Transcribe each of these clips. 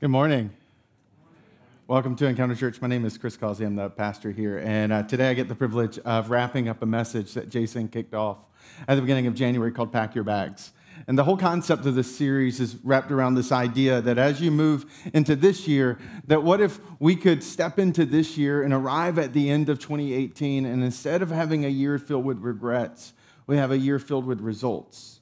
Good morning. Welcome to Encounter Church. My name is Chris Causey. I'm the pastor here. And uh, today I get the privilege of wrapping up a message that Jason kicked off at the beginning of January called Pack Your Bags. And the whole concept of this series is wrapped around this idea that as you move into this year, that what if we could step into this year and arrive at the end of 2018, and instead of having a year filled with regrets, we have a year filled with results.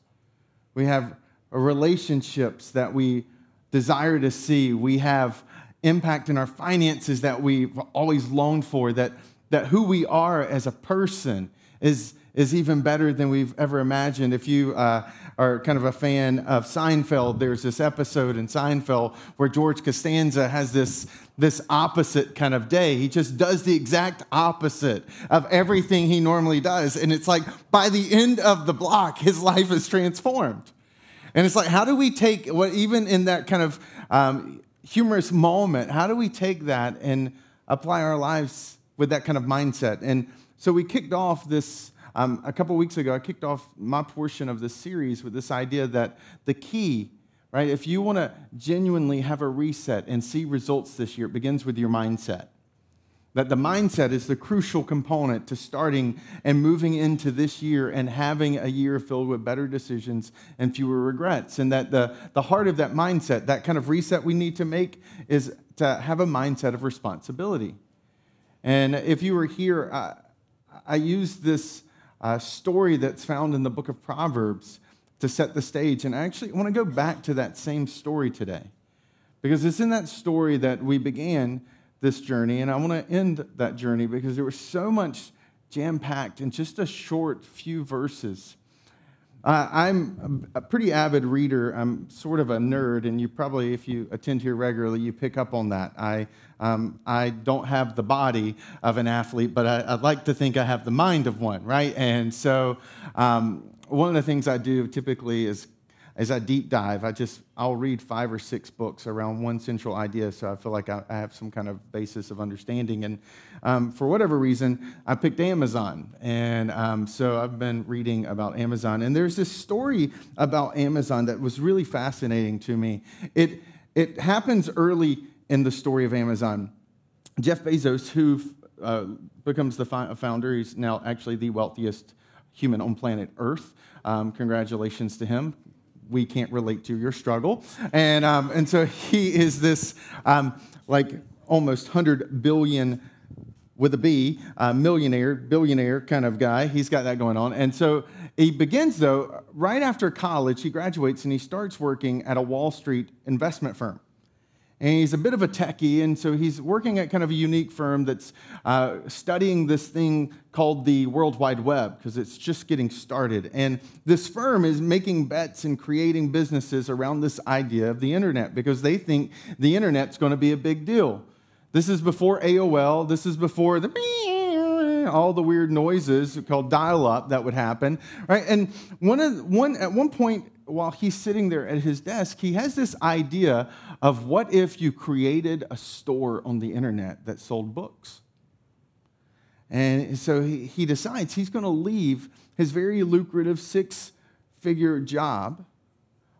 We have relationships that we desire to see. We have impact in our finances that we've always longed for, that, that who we are as a person is, is even better than we've ever imagined. If you uh, are kind of a fan of Seinfeld, there's this episode in Seinfeld where George Costanza has this, this opposite kind of day. He just does the exact opposite of everything he normally does. And it's like by the end of the block, his life is transformed. And it's like, how do we take what, even in that kind of um, humorous moment, how do we take that and apply our lives with that kind of mindset? And so we kicked off this um, a couple weeks ago. I kicked off my portion of this series with this idea that the key, right, if you want to genuinely have a reset and see results this year, it begins with your mindset that the mindset is the crucial component to starting and moving into this year and having a year filled with better decisions and fewer regrets. And that the, the heart of that mindset, that kind of reset we need to make, is to have a mindset of responsibility. And if you were here, uh, I used this uh, story that's found in the book of Proverbs to set the stage. And I actually want to go back to that same story today because it's in that story that we began this journey, and I want to end that journey because there was so much jam packed in just a short few verses. Uh, I'm a pretty avid reader. I'm sort of a nerd, and you probably, if you attend here regularly, you pick up on that. I, um, I don't have the body of an athlete, but I, would like to think I have the mind of one, right? And so, um, one of the things I do typically is as I deep dive, I just I'll read five or six books around one central idea, so I feel like I, I have some kind of basis of understanding. And um, for whatever reason, I picked Amazon, and um, so I've been reading about Amazon. And there's this story about Amazon that was really fascinating to me. It it happens early in the story of Amazon. Jeff Bezos, who uh, becomes the founder, he's now actually the wealthiest human on planet Earth. Um, congratulations to him we can't relate to your struggle. And, um, and so he is this um, like almost 100 billion with a B, uh, millionaire, billionaire kind of guy. He's got that going on. And so he begins, though, right after college, he graduates and he starts working at a Wall Street investment firm and he's a bit of a techie, and so he's working at kind of a unique firm that's uh, studying this thing called the World Wide Web because it's just getting started. And this firm is making bets and creating businesses around this idea of the internet because they think the internet's going to be a big deal. This is before AOL. This is before the all the weird noises called dial-up that would happen, right? And one of one at one point while he's sitting there at his desk, he has this idea of what if you created a store on the internet that sold books? And so he, he decides he's going to leave his very lucrative six figure job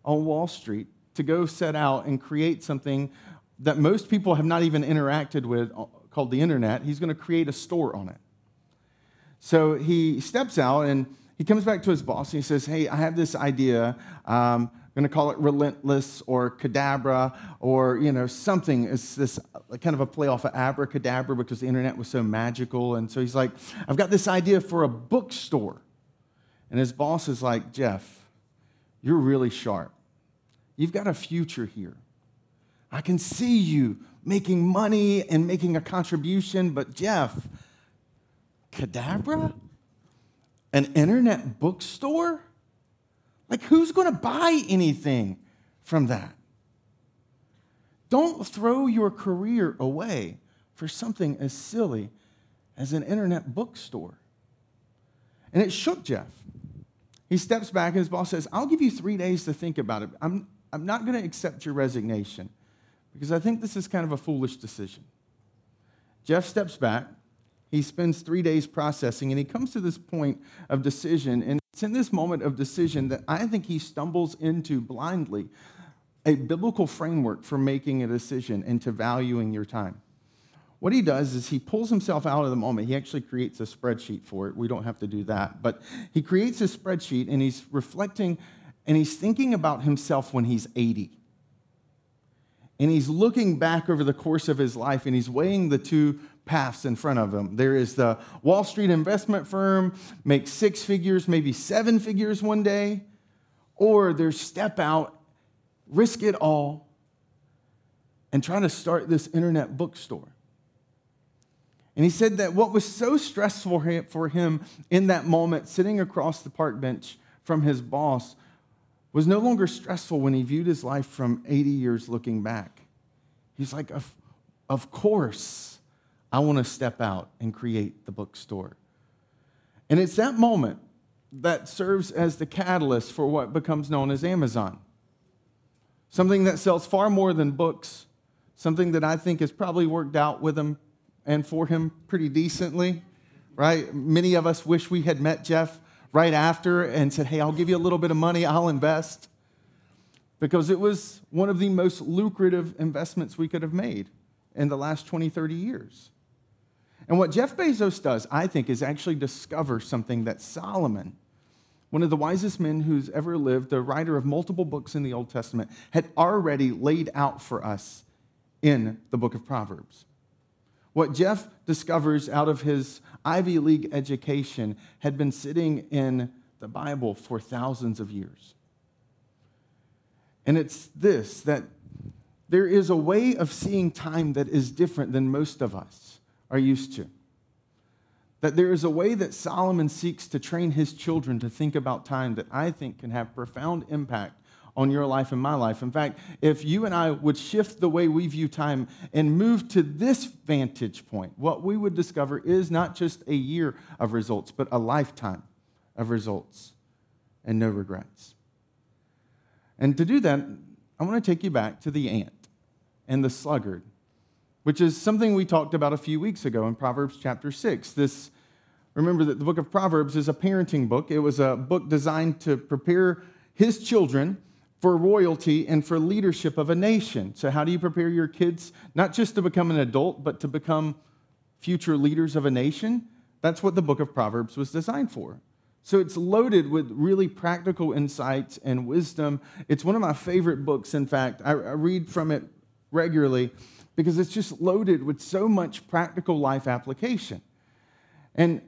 on Wall Street to go set out and create something that most people have not even interacted with uh, called the internet. He's going to create a store on it. So he steps out and he comes back to his boss and he says, Hey, I have this idea. Um, I'm going to call it relentless or cadabra or you know something. It's this kind of a play off of abracadabra because the internet was so magical. And so he's like, I've got this idea for a bookstore. And his boss is like, Jeff, you're really sharp. You've got a future here. I can see you making money and making a contribution, but Jeff, cadabra? An internet bookstore? Like, who's going to buy anything from that? Don't throw your career away for something as silly as an internet bookstore. And it shook Jeff. He steps back and his boss says, I'll give you three days to think about it. I'm, I'm not going to accept your resignation because I think this is kind of a foolish decision. Jeff steps back he spends three days processing and he comes to this point of decision. And it's in this moment of decision that I think he stumbles into blindly a biblical framework for making a decision and to valuing your time. What he does is he pulls himself out of the moment. He actually creates a spreadsheet for it. We don't have to do that. But he creates a spreadsheet and he's reflecting and he's thinking about himself when he's 80. And he's looking back over the course of his life and he's weighing the two paths in front of him. There is the Wall Street investment firm, make six figures, maybe seven figures one day, or there's step out, risk it all, and try to start this internet bookstore. And he said that what was so stressful for him in that moment, sitting across the park bench from his boss, was no longer stressful when he viewed his life from 80 years looking back. He's like, Of, of course, I want to step out and create the bookstore. And it's that moment that serves as the catalyst for what becomes known as Amazon. Something that sells far more than books, something that I think has probably worked out with him and for him pretty decently, right? Many of us wish we had met Jeff right after and said, Hey, I'll give you a little bit of money, I'll invest. Because it was one of the most lucrative investments we could have made in the last 20, 30 years. And what Jeff Bezos does, I think, is actually discover something that Solomon, one of the wisest men who's ever lived, the writer of multiple books in the Old Testament, had already laid out for us in the book of Proverbs. What Jeff discovers out of his Ivy League education had been sitting in the Bible for thousands of years. And it's this that there is a way of seeing time that is different than most of us are used to. That there is a way that Solomon seeks to train his children to think about time that I think can have profound impact on your life and my life. In fact, if you and I would shift the way we view time and move to this vantage point, what we would discover is not just a year of results, but a lifetime of results and no regrets. And to do that, I want to take you back to the ant and the sluggard, which is something we talked about a few weeks ago in Proverbs chapter 6. This remember that the book of Proverbs is a parenting book. It was a book designed to prepare his children for royalty and for leadership of a nation. So, how do you prepare your kids not just to become an adult, but to become future leaders of a nation? That's what the book of Proverbs was designed for. So, it's loaded with really practical insights and wisdom. It's one of my favorite books, in fact. I, I read from it regularly because it's just loaded with so much practical life application. And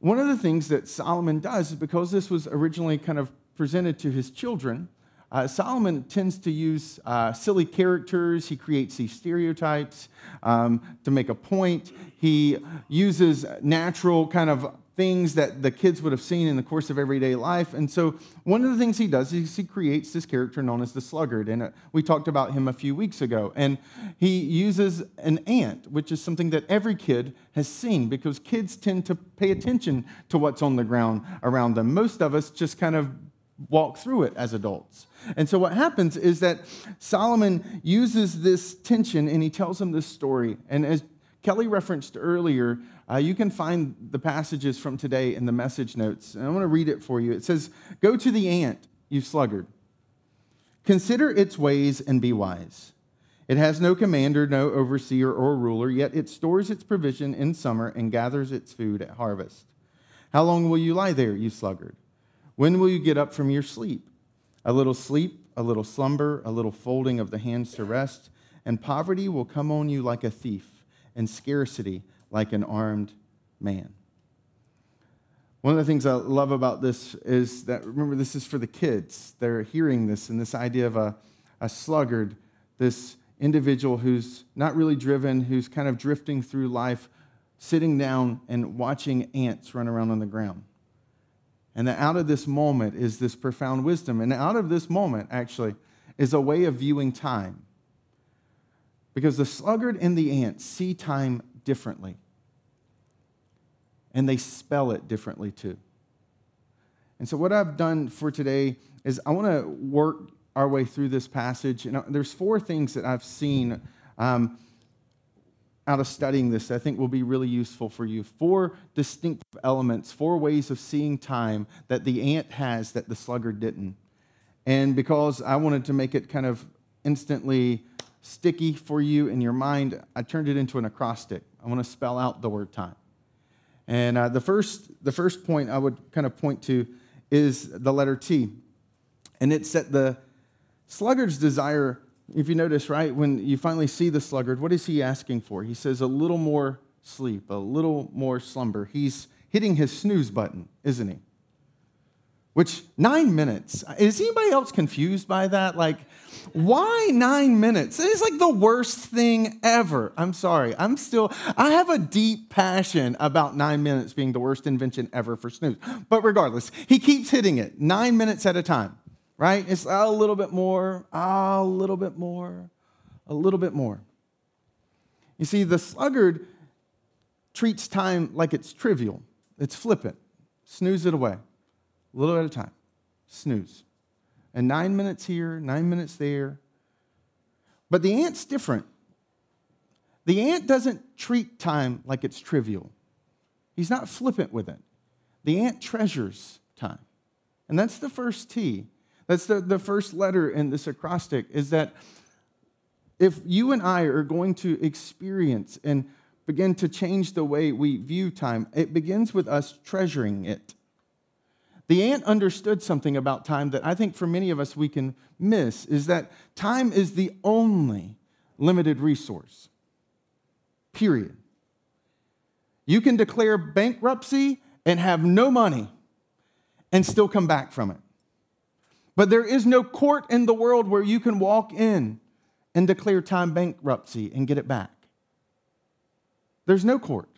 one of the things that Solomon does is because this was originally kind of presented to his children, uh, Solomon tends to use uh, silly characters. He creates these stereotypes um, to make a point. He uses natural kind of things that the kids would have seen in the course of everyday life. And so, one of the things he does is he creates this character known as the sluggard. And uh, we talked about him a few weeks ago. And he uses an ant, which is something that every kid has seen because kids tend to pay attention to what's on the ground around them. Most of us just kind of walk through it as adults. And so what happens is that Solomon uses this tension and he tells them this story. And as Kelly referenced earlier, uh, you can find the passages from today in the message notes. And I want to read it for you. It says, Go to the ant, you sluggard. Consider its ways and be wise. It has no commander, no overseer or ruler, yet it stores its provision in summer and gathers its food at harvest. How long will you lie there, you sluggard? When will you get up from your sleep? A little sleep, a little slumber, a little folding of the hands to rest, and poverty will come on you like a thief, and scarcity like an armed man. One of the things I love about this is that, remember, this is for the kids. They're hearing this and this idea of a, a sluggard, this individual who's not really driven, who's kind of drifting through life, sitting down and watching ants run around on the ground. And that out of this moment is this profound wisdom. And out of this moment, actually, is a way of viewing time. Because the sluggard and the ant see time differently. And they spell it differently too. And so, what I've done for today is I want to work our way through this passage. And there's four things that I've seen um, out of studying this I think will be really useful for you. Four distinct elements, four ways of seeing time that the ant has that the sluggard didn't. And because I wanted to make it kind of instantly sticky for you in your mind, I turned it into an acrostic. I want to spell out the word time. And uh, the, first, the first point I would kind of point to is the letter T. And it's that the sluggard's desire, if you notice, right, when you finally see the sluggard, what is he asking for? He says, a little more sleep, a little more slumber. He's hitting his snooze button, isn't he? Which, nine minutes. Is anybody else confused by that? Like, why nine minutes? It's like the worst thing ever. I'm sorry. I'm still, I have a deep passion about nine minutes being the worst invention ever for snooze. But regardless, he keeps hitting it nine minutes at a time, right? It's a little bit more, a little bit more, a little bit more. You see, the sluggard treats time like it's trivial, it's flippant. Snooze it away, a little at a time. Snooze and nine minutes here, nine minutes there. But the ant's different. The ant doesn't treat time like it's trivial, he's not flippant with it. The ant treasures time. And that's the first T. That's the, the first letter in this acrostic is that if you and I are going to experience and begin to change the way we view time, it begins with us treasuring it. The ant understood something about time that I think for many of us we can miss is that time is the only limited resource. Period. You can declare bankruptcy and have no money and still come back from it. But there is no court in the world where you can walk in and declare time bankruptcy and get it back. There's no court.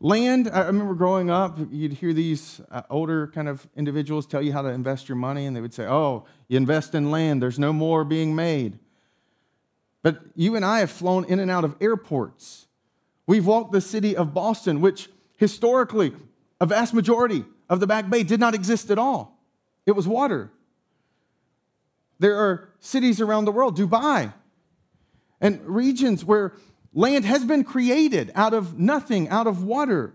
Land, I remember growing up, you'd hear these uh, older kind of individuals tell you how to invest your money, and they would say, Oh, you invest in land, there's no more being made. But you and I have flown in and out of airports. We've walked the city of Boston, which historically, a vast majority of the Back Bay did not exist at all. It was water. There are cities around the world, Dubai, and regions where Land has been created out of nothing, out of water.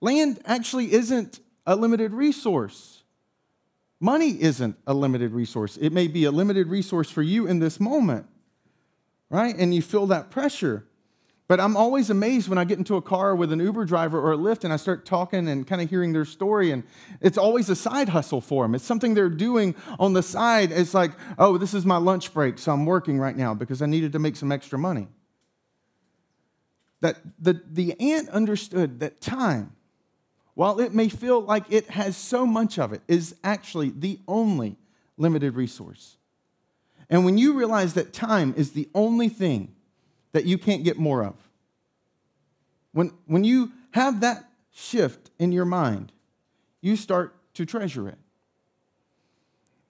Land actually isn't a limited resource. Money isn't a limited resource. It may be a limited resource for you in this moment, right? And you feel that pressure. But I'm always amazed when I get into a car with an Uber driver or a Lyft and I start talking and kind of hearing their story. And it's always a side hustle for them. It's something they're doing on the side. It's like, oh, this is my lunch break, so I'm working right now because I needed to make some extra money that the, the ant understood that time, while it may feel like it has so much of it, is actually the only limited resource. And when you realize that time is the only thing that you can't get more of, when, when you have that shift in your mind, you start to treasure it.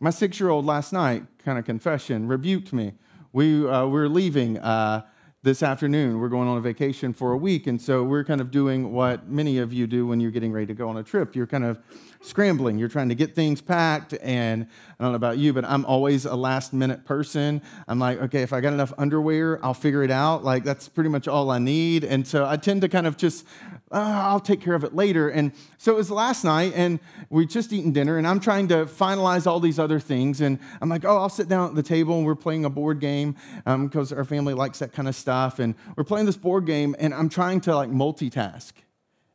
My six year old last night, kind of confession, rebuked me. We, uh, we were leaving. Uh, this afternoon. We're going on a vacation for a week, and so we're kind of doing what many of you do when you're getting ready to go on a trip. You're kind of scrambling. You're trying to get things packed, and I don't know about you, but I'm always a last minute person. I'm like, okay, if I got enough underwear, I'll figure it out. Like, that's pretty much all I need. And so I tend to kind of just, uh, I'll take care of it later. And so it was last night, and we just eaten dinner, and I'm trying to finalize all these other things. And I'm like, oh, I'll sit down at the table, and we're playing a board game because um, our family likes that kind of stuff. And we're playing this board game, and I'm trying to like multitask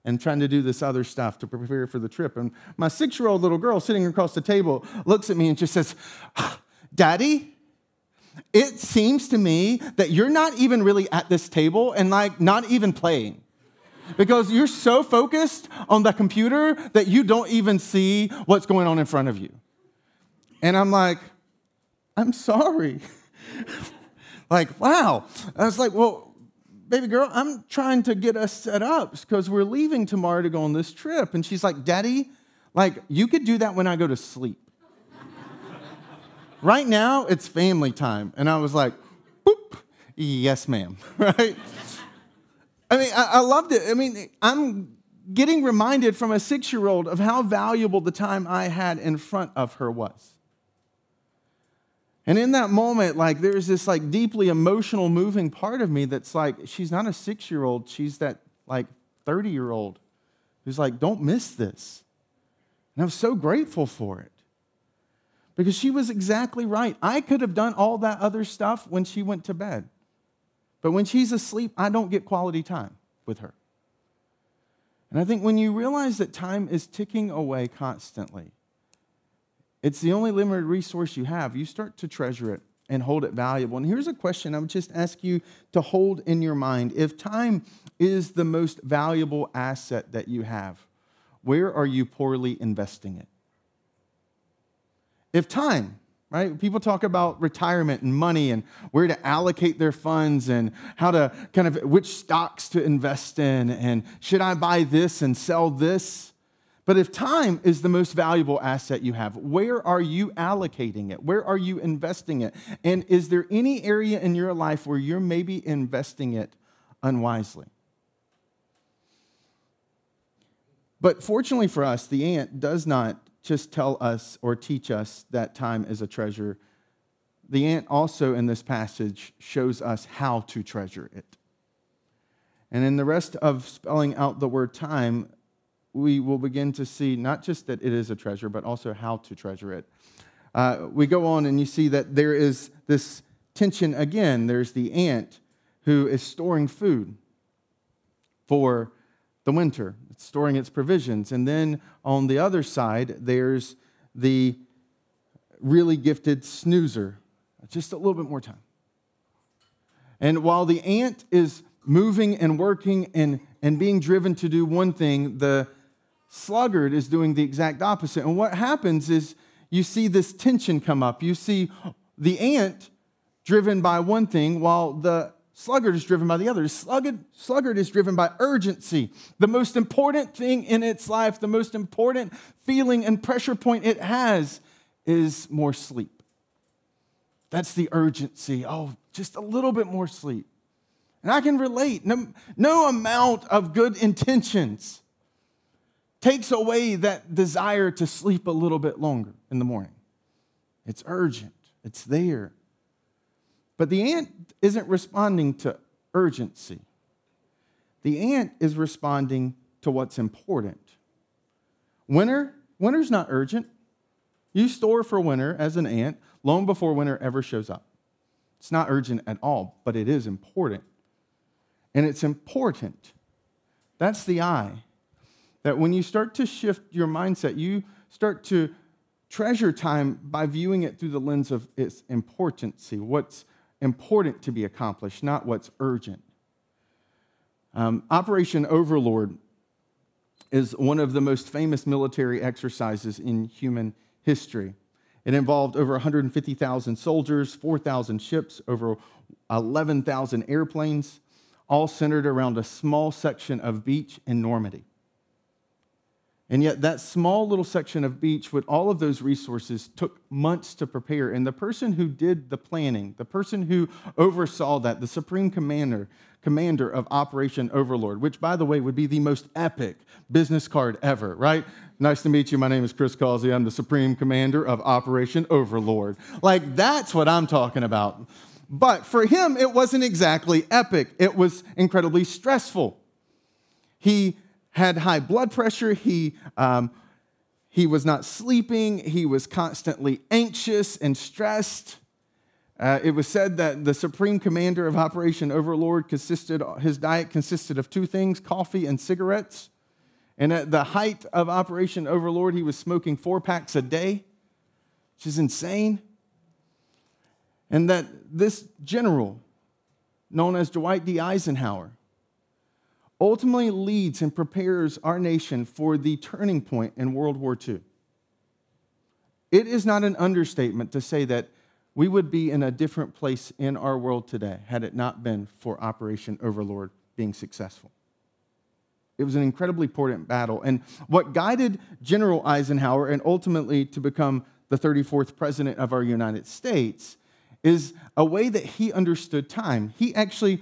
and trying to do this other stuff to prepare for the trip. And my six year old little girl sitting across the table looks at me and just says, ah, Daddy, it seems to me that you're not even really at this table and like not even playing. Because you're so focused on the computer that you don't even see what's going on in front of you. And I'm like, I'm sorry. like, wow. I was like, well, baby girl, I'm trying to get us set up because we're leaving tomorrow to go on this trip. And she's like, Daddy, like, you could do that when I go to sleep. right now, it's family time. And I was like, boop, yes, ma'am, right? I mean, I, I loved it. I mean, I'm getting reminded from a six year old of how valuable the time I had in front of her was. And in that moment, like there's this like deeply emotional, moving part of me that's like, she's not a six year old, she's that like 30 year old who's like, don't miss this. And I'm so grateful for it. because she was exactly right. I could have done all that other stuff when she went to bed. But when she's asleep, I don't get quality time with her. And I think when you realize that time is ticking away constantly, it's the only limited resource you have, you start to treasure it and hold it valuable. And here's a question I would just ask you to hold in your mind. If time is the most valuable asset that you have, where are you poorly investing it? If time, right? People talk about retirement and money and where to allocate their funds and how to kind of which stocks to invest in and should I buy this and sell this? But if time is the most valuable asset you have, where are you allocating it? Where are you investing it? And is there any area in your life where you're maybe investing it unwisely? But fortunately for us, the ant does not just tell us or teach us that time is a treasure. The ant also in this passage shows us how to treasure it. And in the rest of spelling out the word time, we will begin to see not just that it is a treasure, but also how to treasure it. Uh, we go on and you see that there is this tension again. There's the ant who is storing food for the winter, it's storing its provisions. And then on the other side, there's the really gifted snoozer. Just a little bit more time. And while the ant is moving and working and, and being driven to do one thing, the sluggard is doing the exact opposite. And what happens is you see this tension come up. You see the ant driven by one thing while the Sluggard is driven by the other. Sluggard, sluggard is driven by urgency. The most important thing in its life, the most important feeling and pressure point it has is more sleep. That's the urgency. Oh, just a little bit more sleep. And I can relate. No, no amount of good intentions takes away that desire to sleep a little bit longer in the morning. It's urgent, it's there. But the ant isn't responding to urgency, the ant is responding to what's important. Winter, winter's not urgent. You store for winter as an ant long before winter ever shows up. It's not urgent at all, but it is important. And it's important. That's the I. That when you start to shift your mindset, you start to treasure time by viewing it through the lens of its importancy, what's important to be accomplished, not what's urgent. Um, Operation Overlord is one of the most famous military exercises in human history. It involved over 150,000 soldiers, 4,000 ships, over 11,000 airplanes, all centered around a small section of beach in Normandy. And yet, that small little section of beach with all of those resources took months to prepare. And the person who did the planning, the person who oversaw that, the supreme commander, commander of Operation Overlord, which, by the way, would be the most epic business card ever, right? Nice to meet you. My name is Chris Causey. I'm the supreme commander of Operation Overlord. Like, that's what I'm talking about. But for him, it wasn't exactly epic, it was incredibly stressful. He had high blood pressure. He, um, he was not sleeping. He was constantly anxious and stressed. Uh, it was said that the supreme commander of Operation Overlord consisted, his diet consisted of two things coffee and cigarettes. And at the height of Operation Overlord, he was smoking four packs a day, which is insane. And that this general, known as Dwight D. Eisenhower, ultimately leads and prepares our nation for the turning point in World War II. It is not an understatement to say that we would be in a different place in our world today had it not been for Operation Overlord being successful. It was an incredibly important battle. And what guided General Eisenhower and ultimately to become the 34th president of our United States is a way that he understood time. He actually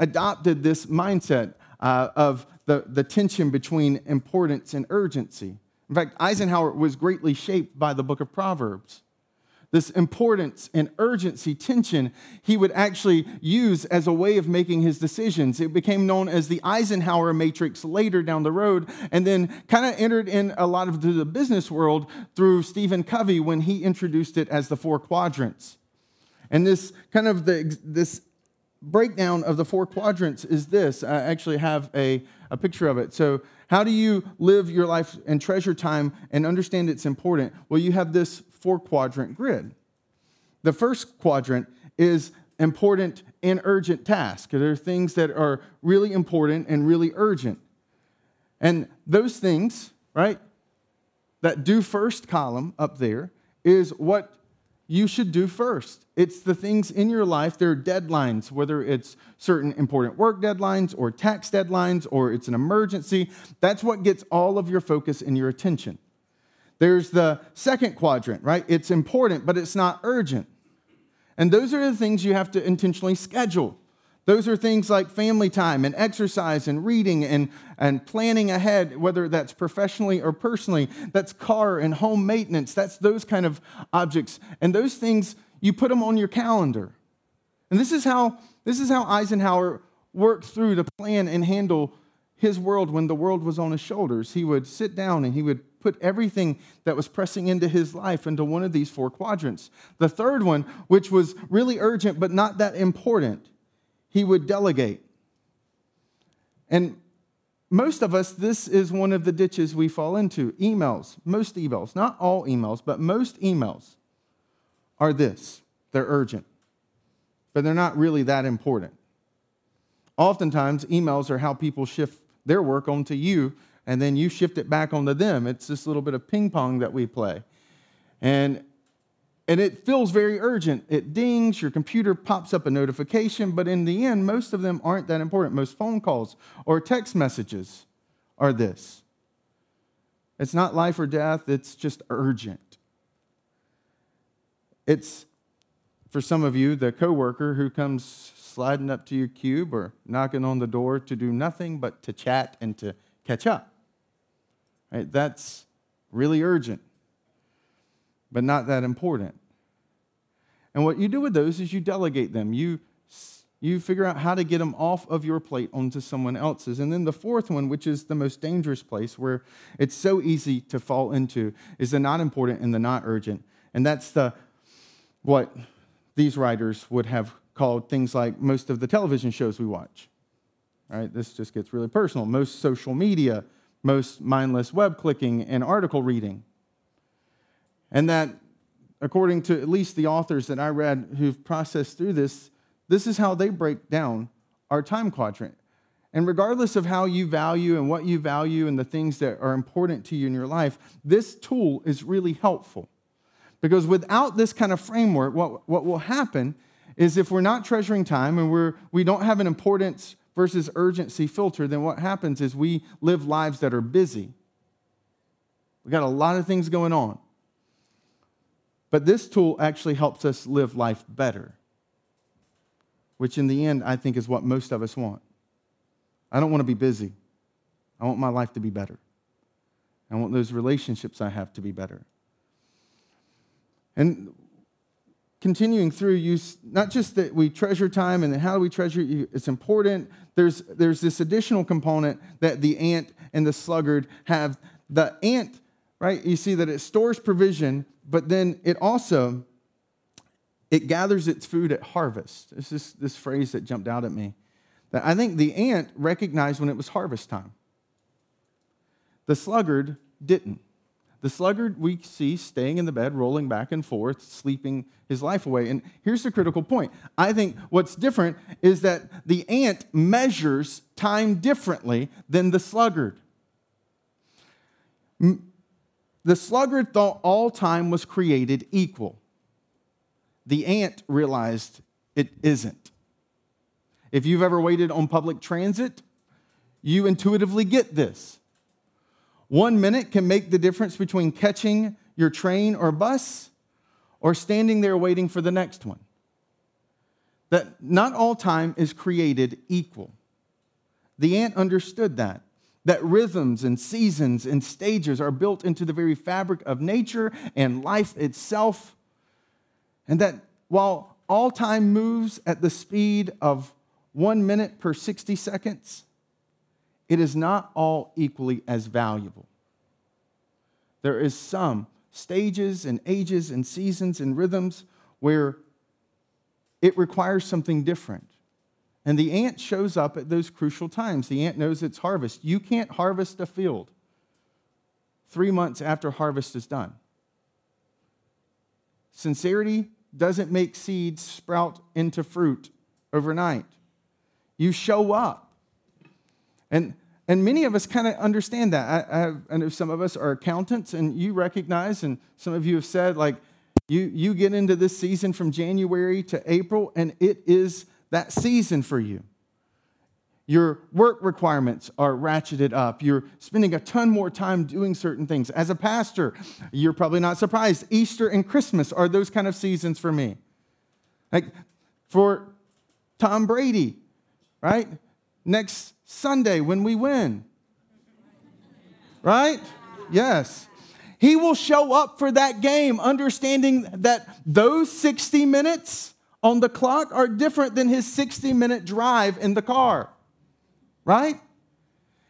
adopted this mindset uh, of the, the tension between importance and urgency. In fact, Eisenhower was greatly shaped by the book of Proverbs. this importance and urgency, tension, he would actually use as a way of making his decisions. It became known as the Eisenhower matrix later down the road, and then kind of entered in a lot of the business world through Stephen Covey when he introduced it as the four quadrants. And this kind of the, this breakdown of the four quadrants is this. I actually have a, a picture of it. So, how do you live your life and treasure time and understand it's important? Well, you have this four quadrant grid. The first quadrant is important and urgent tasks. There are things that are really important and really urgent. And those things, right, that do first column up there is what you should do first. It's the things in your life, there are deadlines, whether it's certain important work deadlines or tax deadlines or it's an emergency. That's what gets all of your focus and your attention. There's the second quadrant, right? It's important, but it's not urgent. And those are the things you have to intentionally schedule. Those are things like family time and exercise and reading and, and planning ahead, whether that's professionally or personally. That's car and home maintenance. That's those kind of objects. And those things, you put them on your calendar. And this is how, this is how Eisenhower worked through to plan and handle his world when the world was on his shoulders. He would sit down and he would put everything that was pressing into his life into one of these four quadrants. The third one, which was really urgent but not that important, he would delegate. And most of us, this is one of the ditches we fall into emails, most emails, not all emails, but most emails are this they're urgent, but they're not really that important. Oftentimes, emails are how people shift their work onto you and then you shift it back onto them. It's this little bit of ping pong that we play. And and it feels very urgent. It dings, your computer pops up a notification, but in the end, most of them aren't that important. Most phone calls or text messages are this. It's not life or death, it's just urgent. It's for some of you, the coworker who comes sliding up to your cube or knocking on the door to do nothing but to chat and to catch up. Right? That's really urgent, but not that important. And what you do with those is you delegate them. You, you figure out how to get them off of your plate onto someone else's. And then the fourth one, which is the most dangerous place where it's so easy to fall into, is the not important and the not urgent. And that's the what these writers would have called things like most of the television shows we watch. All right, this just gets really personal. Most social media, most mindless web clicking and article reading. And that, according to at least the authors that I read who've processed through this, this is how they break down our time quadrant. And regardless of how you value and what you value and the things that are important to you in your life, this tool is really helpful. Because without this kind of framework, what, what will happen is if we're not treasuring time and we're, we don't have an importance versus urgency filter, then what happens is we live lives that are busy. We got a lot of things going on. But this tool actually helps us live life better, which in the end, I think is what most of us want. I don't want to be busy. I want my life to be better. I want those relationships I have to be better. And continuing through, you not just that we treasure time and how do we treasure it, it's important. There's, there's this additional component that the ant and the sluggard have. The ant, right, you see that it stores provision, but then it also it gathers its food at harvest. This is this phrase that jumped out at me. That I think the ant recognized when it was harvest time. The sluggard didn't. The sluggard we see staying in the bed, rolling back and forth, sleeping his life away. And here's the critical point I think what's different is that the ant measures time differently than the sluggard. The sluggard thought all time was created equal. The ant realized it isn't. If you've ever waited on public transit, you intuitively get this. One minute can make the difference between catching your train or bus or standing there waiting for the next one. That not all time is created equal. The ant understood that. That rhythms and seasons and stages are built into the very fabric of nature and life itself. And that while all time moves at the speed of one minute per 60 seconds, it is not all equally as valuable. There is some stages and ages and seasons and rhythms where it requires something different. And the ant shows up at those crucial times. The ant knows it's harvest. You can't harvest a field three months after harvest is done. Sincerity doesn't make seeds sprout into fruit overnight. You show up. And, and many of us kind of understand that. I, I, I know some of us are accountants, and you recognize, and some of you have said, like, you, you get into this season from January to April, and it is that season for you. Your work requirements are ratcheted up. You're spending a ton more time doing certain things. As a pastor, you're probably not surprised. Easter and Christmas are those kind of seasons for me. Like for Tom Brady, right? Next Sunday when we win. Right? Yes. He will show up for that game, understanding that those 60 minutes on the clock are different than his 60 minute drive in the car right?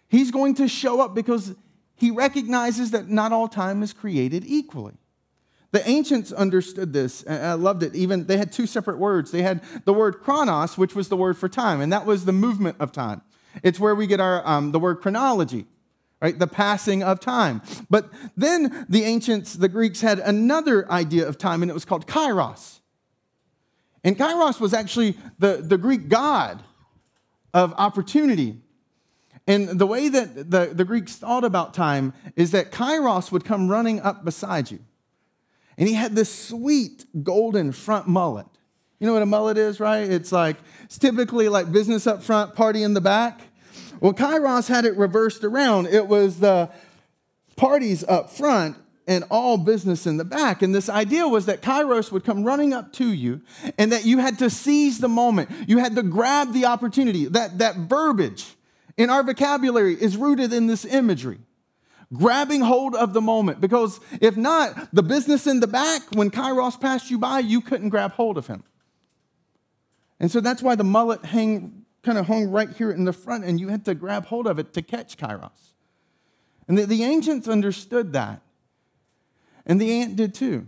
He's going to show up because he recognizes that not all time is created equally. The ancients understood this, and I loved it. Even they had two separate words. They had the word chronos, which was the word for time, and that was the movement of time. It's where we get our um, the word chronology, right? The passing of time. But then the ancients, the Greeks, had another idea of time, and it was called kairos. And kairos was actually the, the Greek god of opportunity. And the way that the, the Greeks thought about time is that Kairos would come running up beside you. And he had this sweet golden front mullet. You know what a mullet is, right? It's like, it's typically like business up front, party in the back. Well, Kairos had it reversed around. It was the parties up front and all business in the back. And this idea was that Kairos would come running up to you and that you had to seize the moment. You had to grab the opportunity. That, that verbiage in our vocabulary is rooted in this imagery grabbing hold of the moment. Because if not, the business in the back, when Kairos passed you by, you couldn't grab hold of him. And so that's why the mullet hang, kind of hung right here in the front, and you had to grab hold of it to catch Kairos. And the, the ancients understood that. And the ant did too.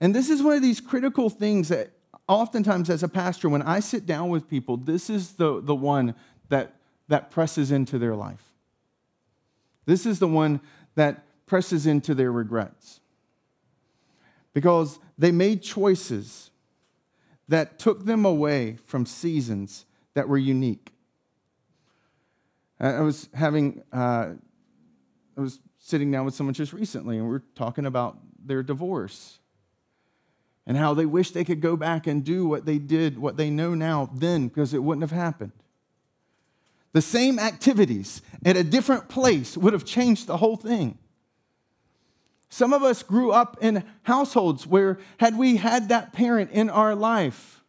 And this is one of these critical things that oftentimes as a pastor, when I sit down with people, this is the, the one that, that presses into their life. This is the one that presses into their regrets. Because they made choices that took them away from seasons that were unique. I was having, uh, I was sitting down with someone just recently, and we are talking about their divorce and how they wish they could go back and do what they did, what they know now, then, because it wouldn't have happened. The same activities at a different place would have changed the whole thing. Some of us grew up in households where, had we had that parent in our life,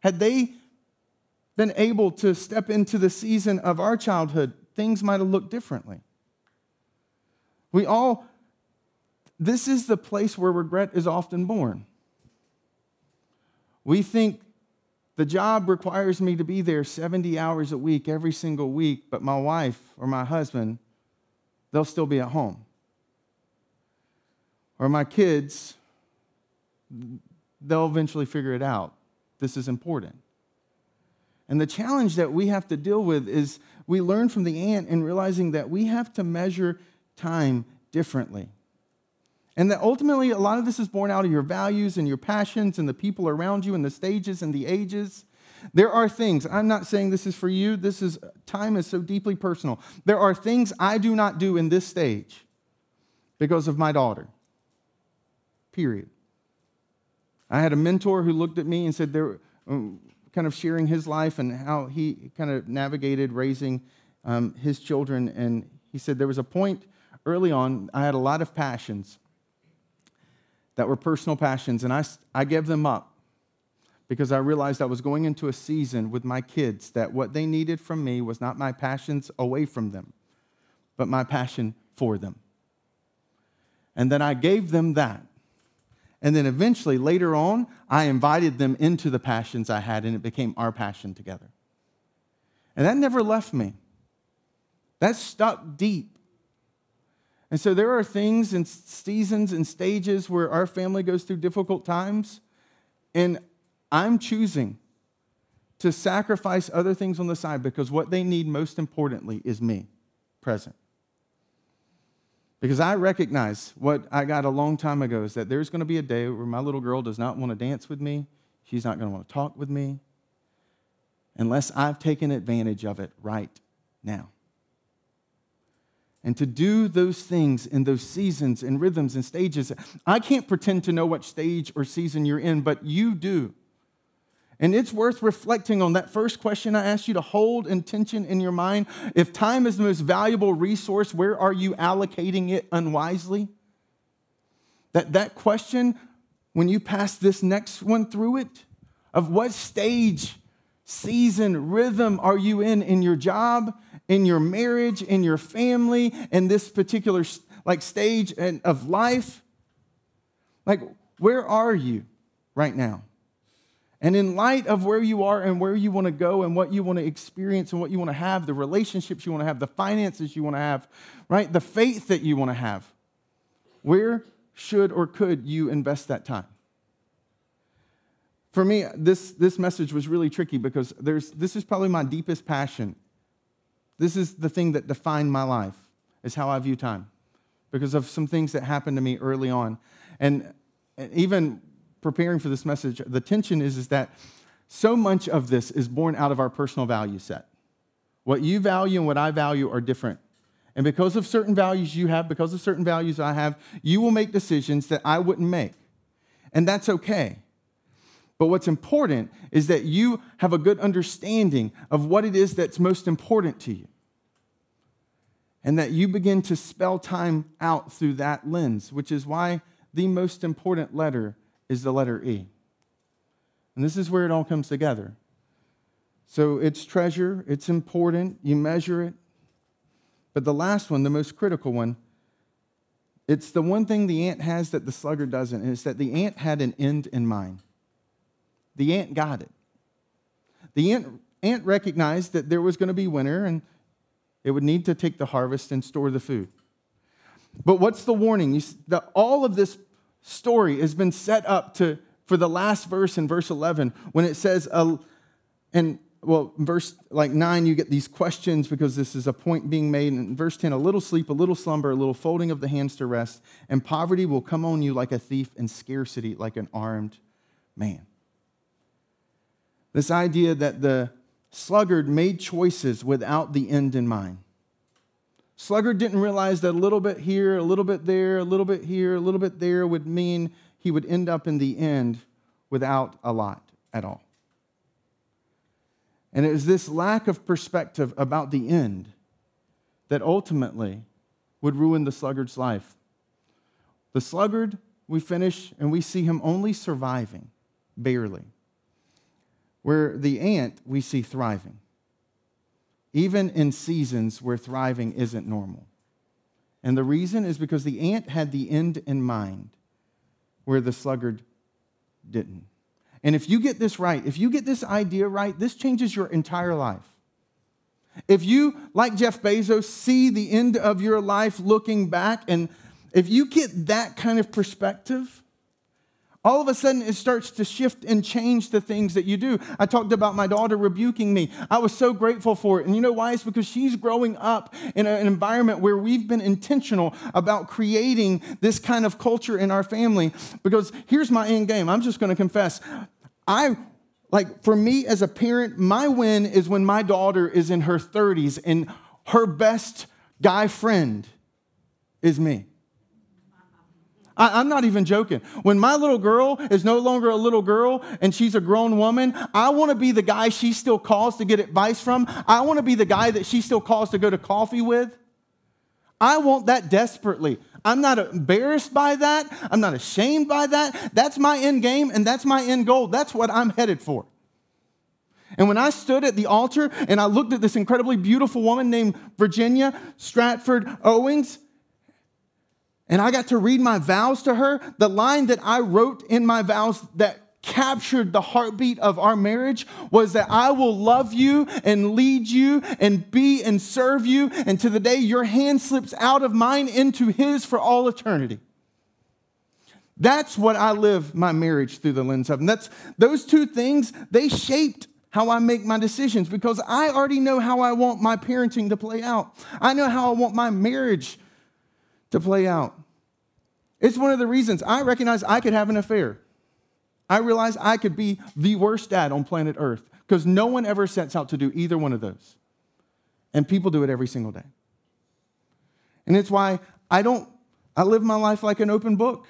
had they been able to step into the season of our childhood, things might have looked differently. We all, this is the place where regret is often born. We think the job requires me to be there 70 hours a week, every single week, but my wife or my husband, they'll still be at home. Or my kids, they'll eventually figure it out. This is important. And the challenge that we have to deal with is we learn from the ant in realizing that we have to measure time differently. And that ultimately, a lot of this is born out of your values and your passions and the people around you and the stages and the ages. There are things, I'm not saying this is for you, this is, time is so deeply personal. There are things I do not do in this stage because of my daughter. Period. I had a mentor who looked at me and said, they're um, kind of sharing his life and how he kind of navigated raising um, his children. And he said, there was a point early on, I had a lot of passions that were personal passions, and I, I gave them up because I realized I was going into a season with my kids that what they needed from me was not my passions away from them, but my passion for them. And then I gave them that. And then eventually, later on, I invited them into the passions I had, and it became our passion together. And that never left me. That stuck deep. And so there are things and seasons and stages where our family goes through difficult times, and I'm choosing to sacrifice other things on the side because what they need most importantly is me present. Because I recognize what I got a long time ago is that there's going to be a day where my little girl does not want to dance with me. She's not going to want to talk with me unless I've taken advantage of it right now. And to do those things in those seasons and rhythms and stages, I can't pretend to know what stage or season you're in, but you do. And it's worth reflecting on that first question I asked you to hold intention in your mind. If time is the most valuable resource, where are you allocating it unwisely? That, that question, when you pass this next one through it, of what stage, season, rhythm are you in in your job, in your marriage, in your family, in this particular like stage of life? Like, where are you right now? And in light of where you are and where you want to go and what you want to experience and what you want to have, the relationships you want to have, the finances you want to have, right? The faith that you want to have, where should or could you invest that time? For me, this, this message was really tricky because there's, this is probably my deepest passion. This is the thing that defined my life, is how I view time because of some things that happened to me early on. And even preparing for this message, the tension is, is that so much of this is born out of our personal value set. What you value and what I value are different. And because of certain values you have, because of certain values I have, you will make decisions that I wouldn't make. And that's okay. But what's important is that you have a good understanding of what it is that's most important to you. And that you begin to spell time out through that lens, which is why the most important letter is the letter E. And this is where it all comes together. So it's treasure, it's important, you measure it. But the last one, the most critical one, it's the one thing the ant has that the sluggard doesn't, and it's that the ant had an end in mind. The ant got it. The ant, ant recognized that there was going to be winter and it would need to take the harvest and store the food. But what's the warning? You, the, all of this story has been set up to for the last verse in verse 11 when it says uh, and well verse like 9 you get these questions because this is a point being made in verse 10 a little sleep a little slumber a little folding of the hands to rest and poverty will come on you like a thief and scarcity like an armed man this idea that the sluggard made choices without the end in mind Sluggard didn't realize that a little bit here, a little bit there, a little bit here, a little bit there would mean he would end up in the end without a lot at all. And it was this lack of perspective about the end that ultimately would ruin the sluggard's life. The sluggard, we finish and we see him only surviving, barely. Where the ant, we see thriving even in seasons where thriving isn't normal. And the reason is because the ant had the end in mind, where the sluggard didn't. And if you get this right, if you get this idea right, this changes your entire life. If you, like Jeff Bezos, see the end of your life looking back, and if you get that kind of perspective, all of a sudden it starts to shift and change the things that you do. I talked about my daughter rebuking me. I was so grateful for it. And you know why? It's because she's growing up in an environment where we've been intentional about creating this kind of culture in our family. Because here's my end game I'm just going to confess. I like for me as a parent, my win is when my daughter is in her 30s and her best guy friend is me. I, am not even joking. When my little girl is no longer a little girl and she's a grown woman, I want to be the guy she still calls to get advice from. I want to be the guy that she still calls to go to coffee with. I want that desperately. I'm not embarrassed by that. I'm not ashamed by that. That's my end game and that's my end goal. That's what I'm headed for. And when I stood at the altar and I looked at this incredibly beautiful woman named Virginia Stratford Owings, And I got to read my vows to her. The line that I wrote in my vows that captured the heartbeat of our marriage was that I will love you and lead you and be and serve you and to the day your hand slips out of mine into his for all eternity. That's what I live my marriage through the lens of. And that's those two things, they shaped how I make my decisions because I already know how I want my parenting to play out. I know how I want my marriage to play out. It's one of the reasons I recognize I could have an affair. I realize I could be the worst dad on planet Earth because no one ever sets out to do either one of those. And people do it every single day. And it's why I don't, I live my life like an open book.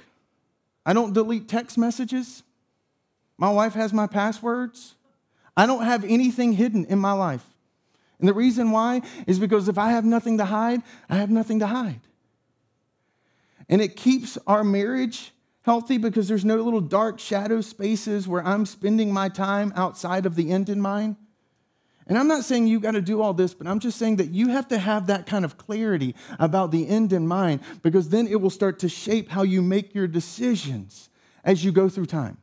I don't delete text messages. My wife has my passwords. I don't have anything hidden in my life. And the reason why is because if I have nothing to hide, I have nothing to hide. And it keeps our marriage healthy because there's no little dark shadow spaces where I'm spending my time outside of the end in mind. And I'm not saying you got to do all this, but I'm just saying that you have to have that kind of clarity about the end in mind because then it will start to shape how you make your decisions as you go through time.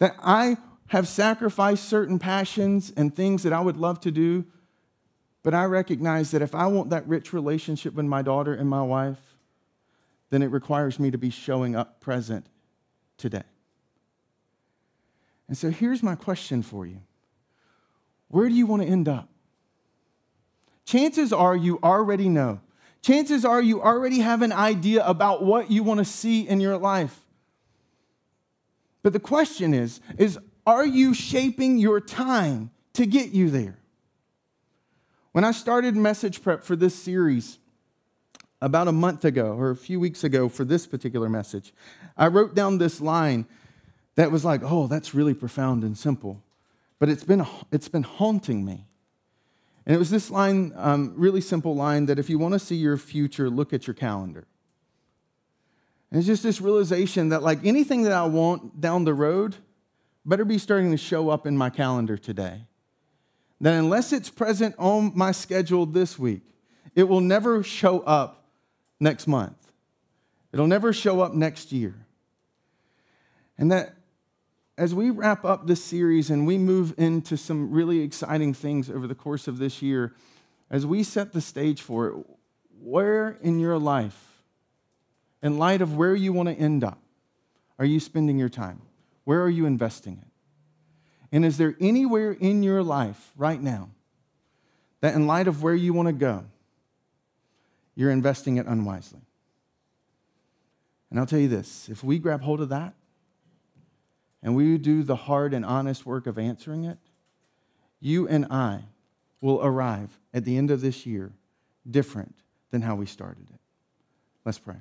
That I have sacrificed certain passions and things that I would love to do, but I recognize that if I want that rich relationship with my daughter and my wife, then it requires me to be showing up present today. And so here's my question for you Where do you want to end up? Chances are you already know. Chances are you already have an idea about what you want to see in your life. But the question is, is are you shaping your time to get you there? When I started message prep for this series, about a month ago or a few weeks ago for this particular message. I wrote down this line that was like, oh, that's really profound and simple. But it's been, it's been haunting me. And it was this line, um, really simple line, that if you want to see your future, look at your calendar. And it's just this realization that, like anything that I want down the road, better be starting to show up in my calendar today. That unless it's present on my schedule this week, it will never show up next month. It'll never show up next year. And that as we wrap up this series and we move into some really exciting things over the course of this year, as we set the stage for it, where in your life, in light of where you want to end up, are you spending your time? Where are you investing it? And is there anywhere in your life right now that, in light of where you want to go, you're investing it unwisely. And I'll tell you this if we grab hold of that and we do the hard and honest work of answering it, you and I will arrive at the end of this year different than how we started it. Let's pray.